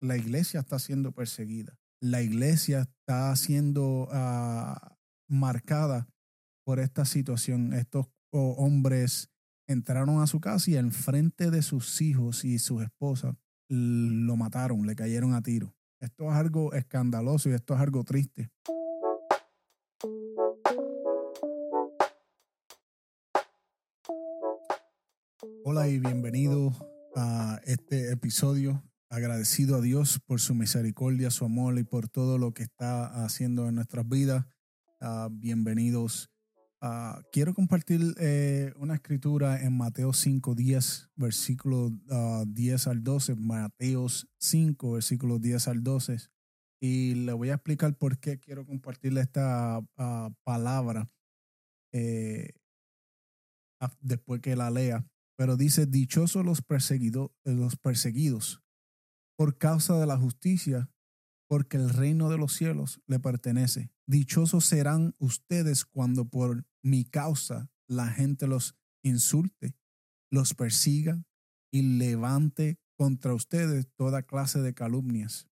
la iglesia está siendo perseguida. La iglesia está siendo ah, marcada por esta situación. Estos hombres entraron a su casa y en frente de sus hijos y sus esposas lo mataron, le cayeron a tiro. Esto es algo escandaloso y esto es algo triste. Hola y bienvenido a este episodio. Agradecido a Dios por su misericordia, su amor y por todo lo que está haciendo en nuestras vidas. Uh, bienvenidos. Uh, quiero compartir eh, una escritura en Mateo 5, 10, versículo 10 al 12. Mateos 5, versículo 10 al 12. Y le voy a explicar por qué quiero compartirle esta uh, palabra eh, después que la lea. Pero dice, dichosos los, perseguido, los perseguidos por causa de la justicia, porque el reino de los cielos le pertenece. Dichosos serán ustedes cuando por mi causa la gente los insulte, los persiga y levante contra ustedes toda clase de calumnias.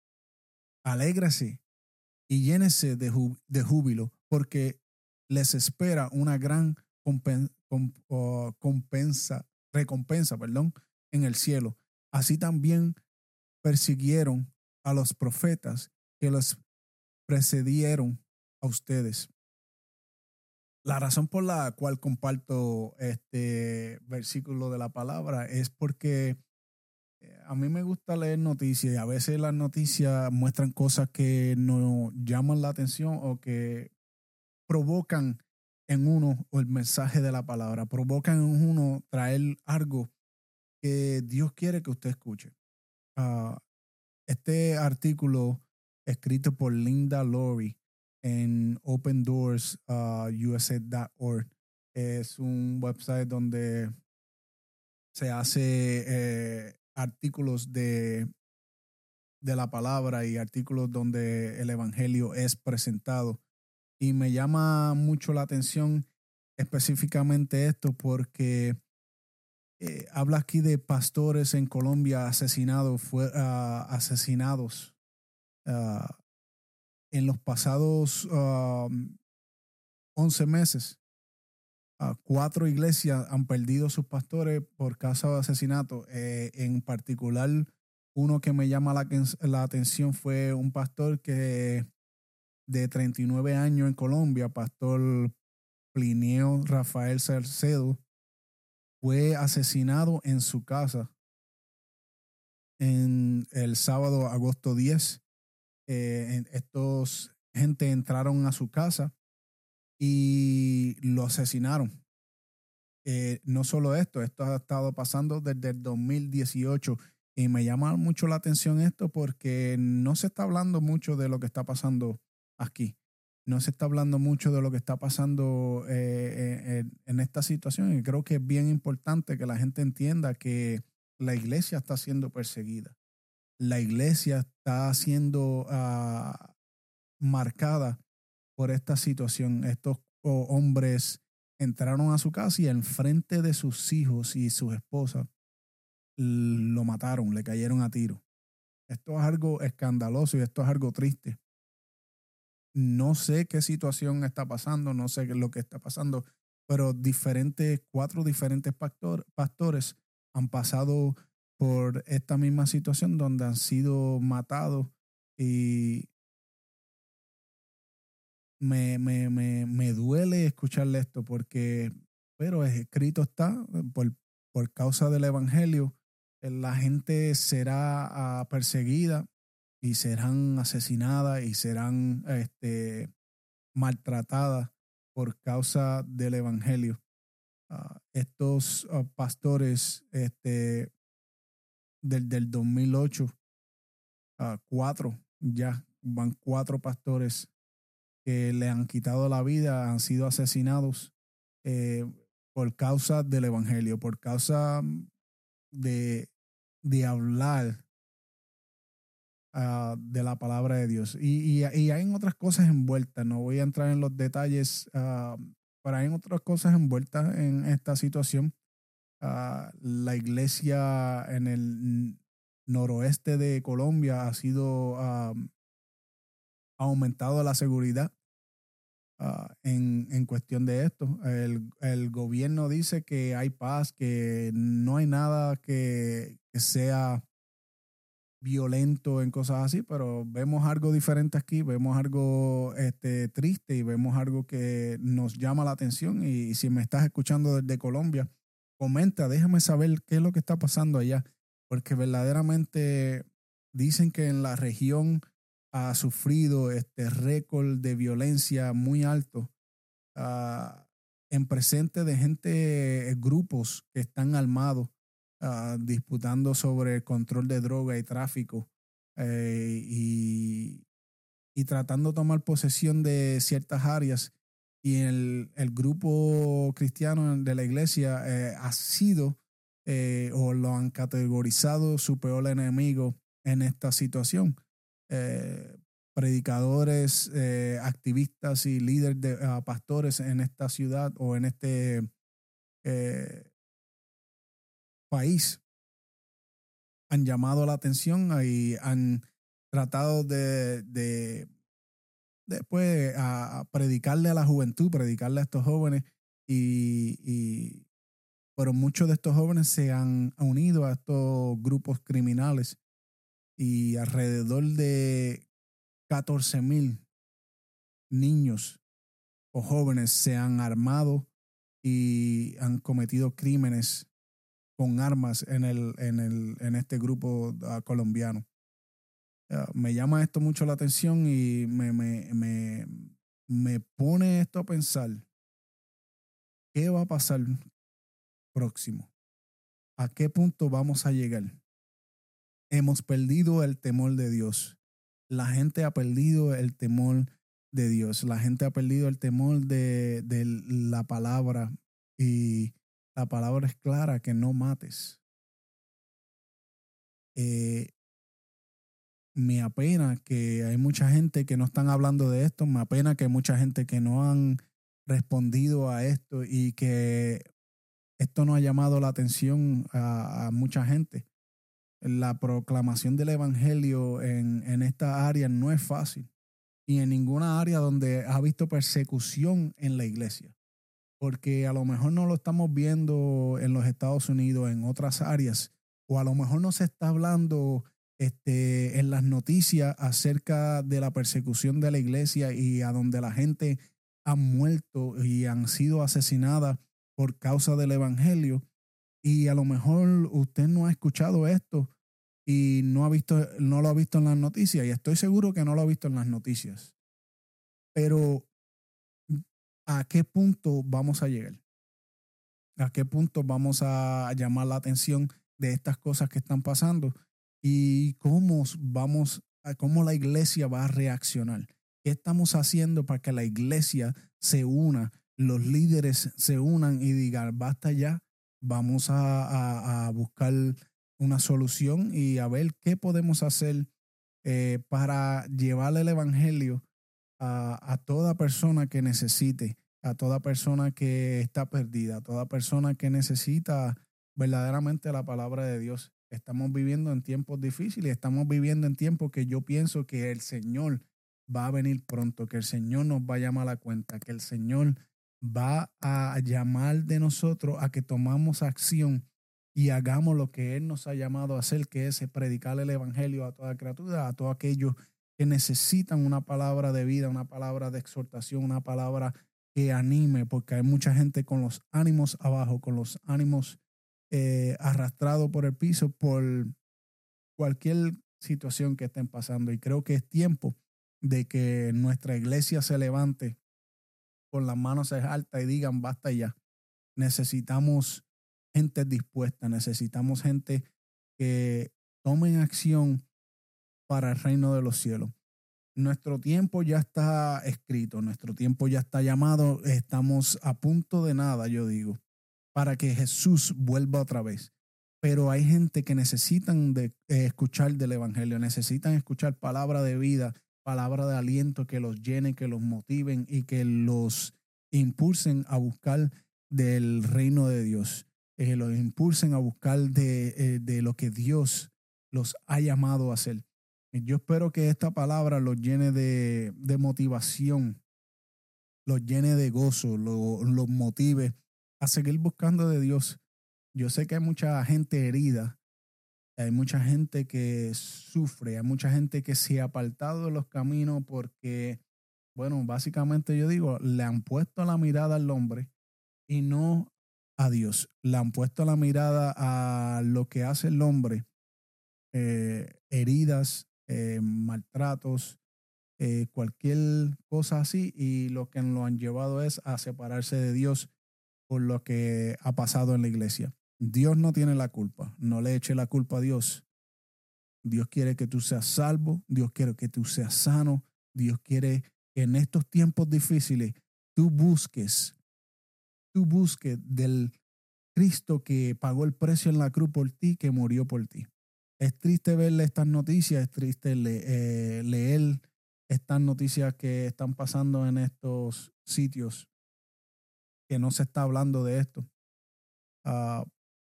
Alégrase y llénese de, júbilo, porque les espera una gran compensa, recompensa perdón, en el cielo. Así también persiguieron a los profetas que los precedieron a ustedes. La razón por la cual comparto este versículo de la palabra es porque eh, a mí me gusta leer noticias y a veces las noticias muestran cosas que nos llaman la atención o que provocan en uno el mensaje de la palabra, provocan en uno traer algo que Dios quiere que usted escuche. Ah, este artículo escrito por Linda Laurie en opendoorsusa.org es un website donde se hace eh, artículos de, de la palabra y artículos donde el evangelio es presentado. Y me llama mucho la atención específicamente esto porque eh, habla aquí de pastores en Colombia asesinados, fue, ah, asesinados ah, en los pasados 11 meses. Ah, cuatro iglesias han perdido sus pastores por causa de asesinato. Eh, en particular, uno que me llama la, la atención fue un pastor que de 39 años en Colombia, Pastor Plinio Rafael Salcedo, fue asesinado en su casa en el sábado, agosto 10. Eh, estos gente entraron a su casa y lo asesinaron. Eh, no solo esto, esto ha estado pasando desde el 2018 y me llama mucho la atención esto porque no se está hablando mucho de lo que está pasando aquí. No se está hablando mucho de lo que está pasando eh, eh, en esta situación y creo que es bien importante que la gente entienda que la iglesia está siendo perseguida. La iglesia está siendo ah, marcada por esta situación. Estos hombres entraron a su casa y enfrente de sus hijos y sus esposas lo mataron, le cayeron a tiro. Esto es algo escandaloso y esto es algo triste. No sé qué situación está pasando, no sé qué lo que está pasando, pero diferentes, cuatro diferentes pastores han pasado por esta misma situación donde han sido matados y me, me, me, me duele escucharle esto porque, pero es escrito está, por, por causa del Evangelio, la gente será ah, perseguida y serán asesinadas y serán este, maltratadas por causa del Evangelio. Ah, estos ah, pastores este, del, del 2008, uh, cuatro, ya van cuatro pastores que le han quitado la vida, han sido asesinados eh, por causa del Evangelio, por causa de, de hablar Ah, de la palabra de Dios. Y, y, y, hay otras cosas envueltas, no voy a entrar en los detalles, uh, pero hay otras cosas envueltas en esta situación. Ah, la iglesia en el noroeste de Colombia ha sido ha aumentado la seguridad en, en, cuestión de esto. El, el, gobierno dice que hay paz, que no hay nada que, que sea violento en cosas así, pero vemos algo diferente aquí, vemos algo este, triste y vemos algo que nos llama la atención. Y, si me estás escuchando desde Colombia, comenta, déjame saber qué es lo que está pasando allá, porque verdaderamente dicen que en la región ha sufrido este récord de violencia muy alto uh, en presente de gente, eh, grupos que están armados Ah, disputando sobre el control de droga y tráfico eh, y, tratando de tomar posesión de ciertas áreas. Y el, el grupo cristiano de la iglesia eh, ha sido eh, o lo han categorizado su peor enemigo en esta situación. predicadores, activistas y líderes de ah, pastores en esta ciudad o en este país han llamado la atención y han tratado de, de, pues, a, predicarle a la juventud, predicarle a estos jóvenes y, pero muchos de estos jóvenes se han unido a estos grupos criminales y alrededor de 14 mil niños o jóvenes se han armado y han cometido crímenes con armas en, el, en, el, en este grupo ah, colombiano. me llama esto mucho la atención y me, me, me, me pone esto a pensar, ¿qué va a pasar próximo? ¿A qué punto vamos a llegar? Hemos perdido el temor de Dios. La gente ha perdido el temor de Dios. La gente ha perdido el temor de, de la palabra y la palabra es clara, que no mates. Eh, me apena que hay mucha gente que no están hablando de esto, me apena que hay mucha gente que no han respondido a esto y que esto no ha llamado la atención a, mucha gente. La proclamación del Evangelio en, en esta área no es fácil y en ninguna área donde ha visto persecución en la iglesia porque a lo mejor no lo estamos viendo en los Estados Unidos, en otras áreas, o a lo mejor no se está hablando este, en las noticias acerca de la persecución de la iglesia y a donde la gente ha muerto y han sido asesinadas por causa del Evangelio. Y a lo mejor usted no ha escuchado esto y no, ha visto, no lo ha visto en las noticias, y estoy seguro que no lo ha visto en las noticias. Pero a qué punto vamos a llegar. A qué punto vamos a llamar la atención de estas cosas que están pasando y cómo vamos, a, cómo la iglesia va a reaccionar. ¿Qué estamos haciendo para que la iglesia se una, los líderes se unan y digan, basta ya, vamos a, buscar una solución y a ver qué podemos hacer eh, para llevar el Evangelio a, toda persona que necesite, a toda persona que está perdida, a toda persona que necesita verdaderamente la palabra de Dios. Estamos viviendo en tiempos difíciles, estamos viviendo en tiempos que yo pienso que el Señor va a venir pronto, que el Señor nos va a llamar a la cuenta, que el Señor va a llamar de nosotros a que tomamos acción y hagamos lo que Él nos ha llamado a hacer, que es predicar el Evangelio a toda criatura, a todos aquellos que necesitan una palabra de vida, una palabra de exhortación, una palabra que anime, porque hay mucha gente con los ánimos abajo, con los ánimos eh, arrastrados por el piso, por cualquier situación que estén pasando. Y creo que es tiempo de que nuestra iglesia se levante con las manos altas y digan, basta ya. Necesitamos gente dispuesta, necesitamos gente que tomen acción para el reino de los cielos. Nuestro tiempo ya está escrito, nuestro tiempo ya está llamado, estamos a punto de nada, yo digo, para que Jesús vuelva otra vez. Pero hay gente que necesitan de, eh, escuchar del Evangelio, necesitan escuchar palabra de vida, palabra de aliento que los llene, que los motiven y que los impulsen a buscar del reino de Dios, que los impulsen a buscar de, eh, de lo que Dios los ha llamado a hacer. Yo espero que esta palabra los llene de, motivación, los llene de gozo, los motive a seguir buscando de Dios. Yo sé que hay mucha gente herida, hay mucha gente que sufre, hay mucha gente que se ha apartado de los caminos porque, bueno, básicamente yo digo, le han puesto la mirada al hombre y no a Dios. Le han puesto la mirada a lo que hace el hombre, eh, heridas, eh, maltratos, eh, cualquier cosa así, y lo que lo han llevado es a separarse de Dios por lo que ha pasado en la iglesia. Dios no tiene la culpa, no le eche la culpa a Dios. Dios quiere que tú seas salvo, Dios quiere que tú seas sano, Dios quiere que en estos tiempos difíciles tú busques, tú busques del Cristo que pagó el precio en la cruz por ti, que murió por ti. Es triste verle estas noticias, es triste eh, leer estas noticias que están pasando en estos sitios, que no se está hablando de esto. Ah,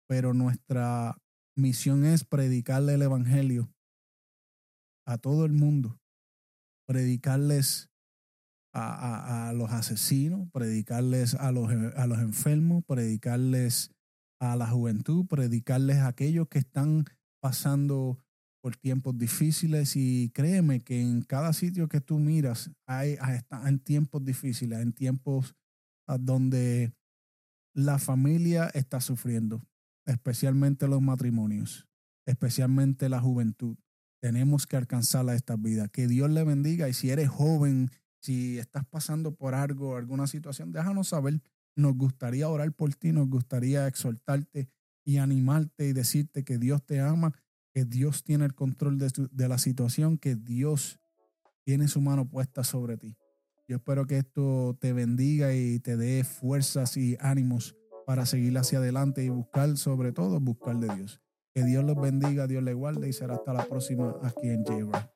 pero nuestra misión es predicarle el Evangelio a todo el mundo, predicarles a, a, los asesinos, predicarles a los, a los enfermos, predicarles a la juventud, predicarles a aquellos que están pasando por tiempos difíciles y créeme que en cada sitio que tú miras hay, en tiempos difíciles, en tiempos donde la familia está sufriendo, especialmente los matrimonios, especialmente la juventud. Tenemos que alcanzar a esta vida. Que Dios le bendiga y si eres joven, si estás pasando por algo, alguna situación, déjanos saber. Nos gustaría orar por ti, nos gustaría exhortarte y animarte y decirte que Dios te ama, que Dios tiene el control de, de la situación, que Dios tiene su mano puesta sobre ti. Yo espero que esto te bendiga y te dé fuerzas y ánimos para seguir hacia adelante y buscar, sobre todo, buscar de Dios. Que Dios los bendiga, Dios les guarde y será hasta la próxima aquí en j